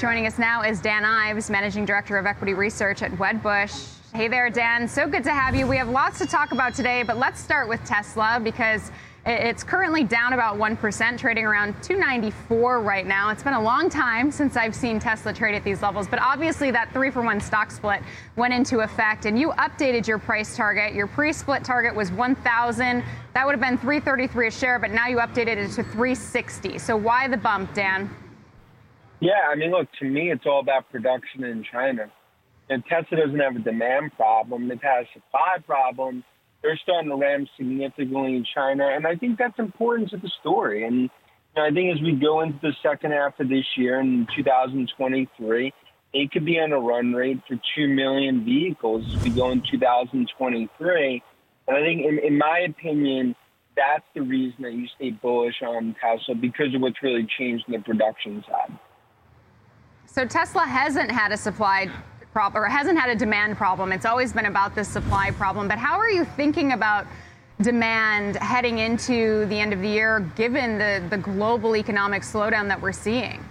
Joining us now is Dan Ives, Managing Director of Equity Research at Wedbush. Hey there, Dan. So good to have you. We have lots to talk about today, but let's start with Tesla because it's currently down about 1%, trading around 294 right now. It's been a long time since I've seen Tesla trade at these levels, but obviously that three for one stock split went into effect and you updated your price target. Your pre-split target was 1,000. That would have been 333 a share, but now you updated it to 360. So why the bump, Dan? Yeah, I mean, look, to me, it's all about production in China. And Tesla doesn't have a demand problem, it has a supply problem. They're starting to ramp significantly in China, and I think that's important to the story. And you know, I think as we go into the second half of this year in 2023, it could be on a run rate for 2 million vehicles as we go in 2023. And I think, in, in my opinion, that's the reason that you stay bullish on Tesla because of what's really changed in the production side. So Tesla hasn't had a supply problem or hasn't had a demand problem. It's always been about this supply problem. But how are you thinking about demand heading into the end of the year, given the, the global economic slowdown that we're seeing?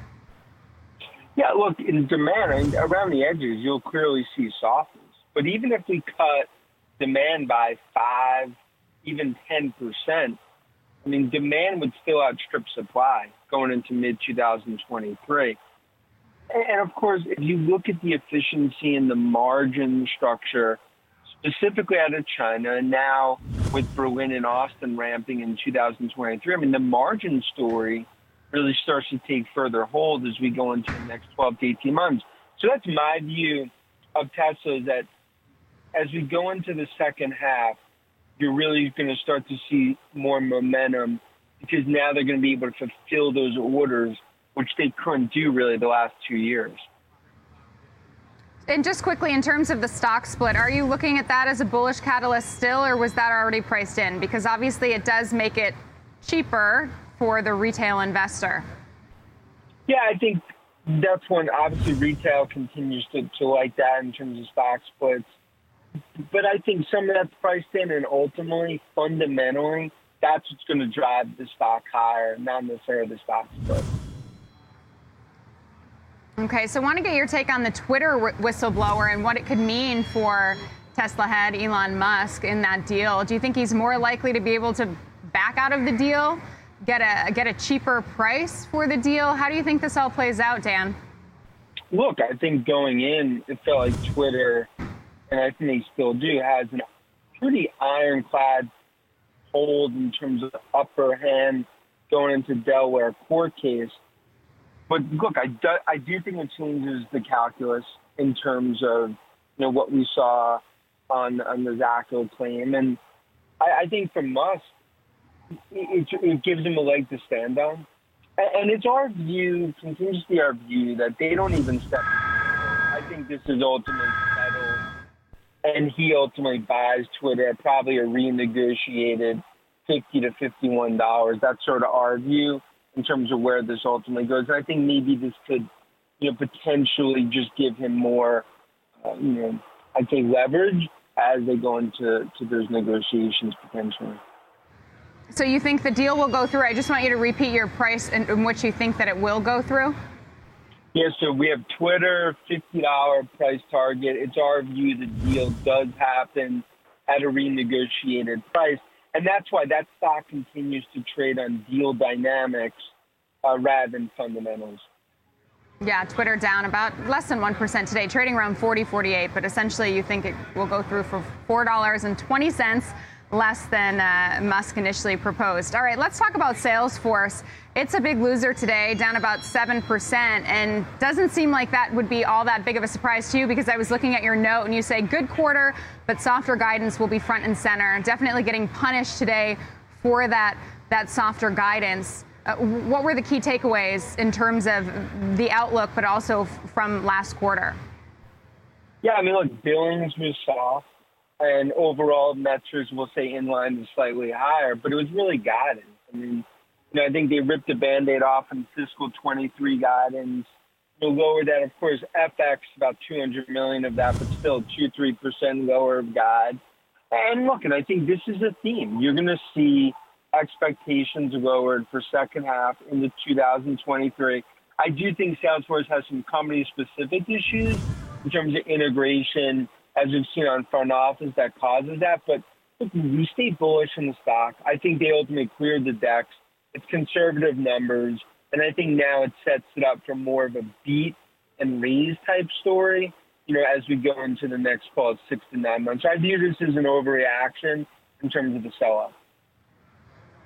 Yeah, look, in demand around the edges, you'll clearly see softness. But even if we cut demand by five, even 10%, I mean, demand would still outstrip supply going into mid 2023. And of course, if you look at the efficiency and the margin structure, specifically out of China, and now with Berlin and Austin ramping in 2023, I mean, the margin story really starts to take further hold as we go into the next 12 to 18 months. So that's my view of Tesla is that as we go into the second half, you're really going to start to see more momentum because now they're going to be able to fulfill those orders which they couldn't do really the last two years. And just quickly, in terms of the stock split, are you looking at that as a bullish catalyst still, or was that already priced in? Because obviously it does make it cheaper for the retail investor. Yeah, I think that's when obviously retail continues to, to like that in terms of stock splits. But I think some of that's priced in, and ultimately, fundamentally, that's what's going to drive the stock higher, not necessarily the stock split. Okay, so I want to get your take on the Twitter whistleblower and what it could mean for Tesla head Elon Musk in that deal. Do you think he's more likely to be able to back out of the deal, get a get a cheaper price for the deal? How do you think this all plays out, Dan? Look, I think going in, it felt like Twitter, and I think they still do, has a pretty ironclad hold in terms of upper hand going into Delaware court case. But look, I do, I do think it changes the calculus in terms of you know what we saw on on the Zatko claim, and I, I think for Musk, it, it gives him a leg to stand on. And it's our view, be our view, that they don't even step. I think this is ultimately settled, and he ultimately buys Twitter at probably a renegotiated fifty to fifty-one dollars. That's sort of our view in terms of where this ultimately goes. And I think maybe this could, you know, potentially just give him more, uh, you know, I'd say leverage as they go into to those negotiations potentially. So you think the deal will go through? I just want you to repeat your price and, in which you think that it will go through. Yeah, so we have Twitter, $50 price target. It's our view the deal does happen at a renegotiated price. And that's why that stock continues to trade on deal dynamics uh, rather than fundamentals. Yeah, Twitter down about less than 1% today, trading around 40, 48, but essentially you think it will go through for $4.20 less than uh, Musk initially proposed. All right, let's talk about Salesforce. It's a big loser today, down about 7%, and doesn't seem like that would be all that big of a surprise to you because I was looking at your note and you say good quarter, but softer guidance will be front and center. Definitely getting punished today for that, that softer guidance. Uh, what were the key takeaways in terms of the outlook, but also from last quarter? Yeah, I mean, look, billings was soft and overall metrics will say in line to slightly higher, but it was really guidance. I mean, you know, I think they ripped the band-aid off in fiscal 23 guidance. You lower that, of course, FX about 200 million of that, but still two, three percent lower of guide. And look, and I think this is a theme. You're going to see expectations lowered for second half into 2023. I do think Salesforce has some company specific issues in terms of integration, as we've seen on front office, that causes that. But look, we stay bullish in the stock. I think they ultimately cleared the decks. It's conservative numbers. And I think now it sets it up for more of a beat and raise type story, you know, as we go into the next, call six to nine months. So I view this as an overreaction in terms of the sell off.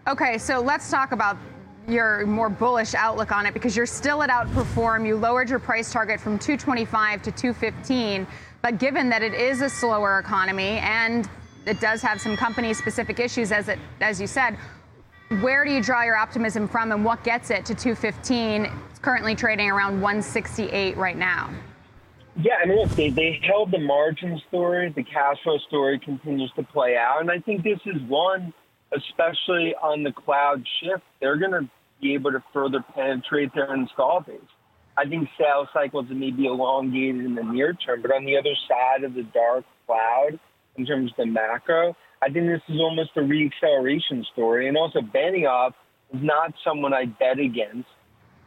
Okay, so let's talk about your more bullish outlook on it because you're still at outperform. You lowered your price target from 225 to 215, but given that it is a slower economy and it does have some company specific issues as it as you said, where do you draw your optimism from and what gets it to 215? It's currently trading around 168 right now. Yeah, I mean, look, they, they held the margin story. The cash flow story continues to play out. And I think this is one, especially on the cloud shift, they're going to be able to further penetrate their install base. I think sales cycles may be elongated in the near term, but on the other side of the dark cloud, in terms of the macro, I think this is almost a reacceleration story. And also, Benioff is not someone I bet against.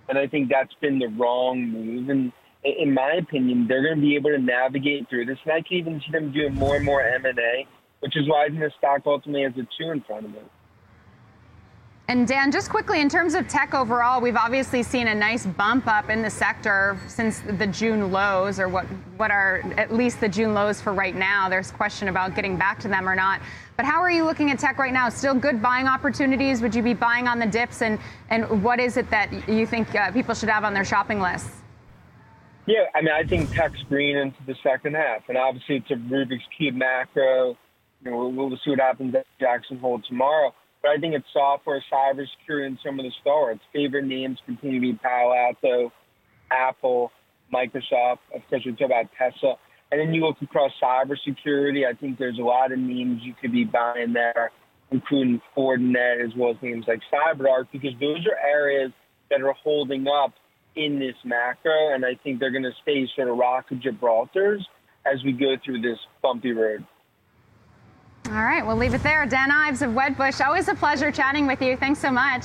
And I think that's been the wrong move. And in my opinion, they're going to be able to navigate through this. And I can even see them doing more and more M&A, which is why I think the stock ultimately has a two in front of it. And Dan, just quickly, in terms of tech overall, we've obviously seen a nice bump up in the sector since the June lows, or what, what are at least the June lows for right now. There's question about getting back to them or not. But how are you looking at tech right now? Still good buying opportunities? Would you be buying on the dips? And, and what is it that you think uh, people should have on their shopping lists? Yeah, I mean, I think tech's green into the second half. And obviously, it's a Rubik's Cube macro. You know, we'll, we'll see what happens at Jackson Hole tomorrow. But I think it's software, cybersecurity, and some of the stars. Favorite names continue to be Palo Alto, Apple, Microsoft. Of course, we talk about Tesla. And then you look across cybersecurity. I think there's a lot of names you could be buying there, including Fortinet as well as names like CyberArk, because those are areas that are holding up in this macro. And I think they're going to stay sort of rock of Gibraltar's as we go through this bumpy road. All right, we'll leave it there. Dan Ives of Wedbush, always a pleasure chatting with you. Thanks so much.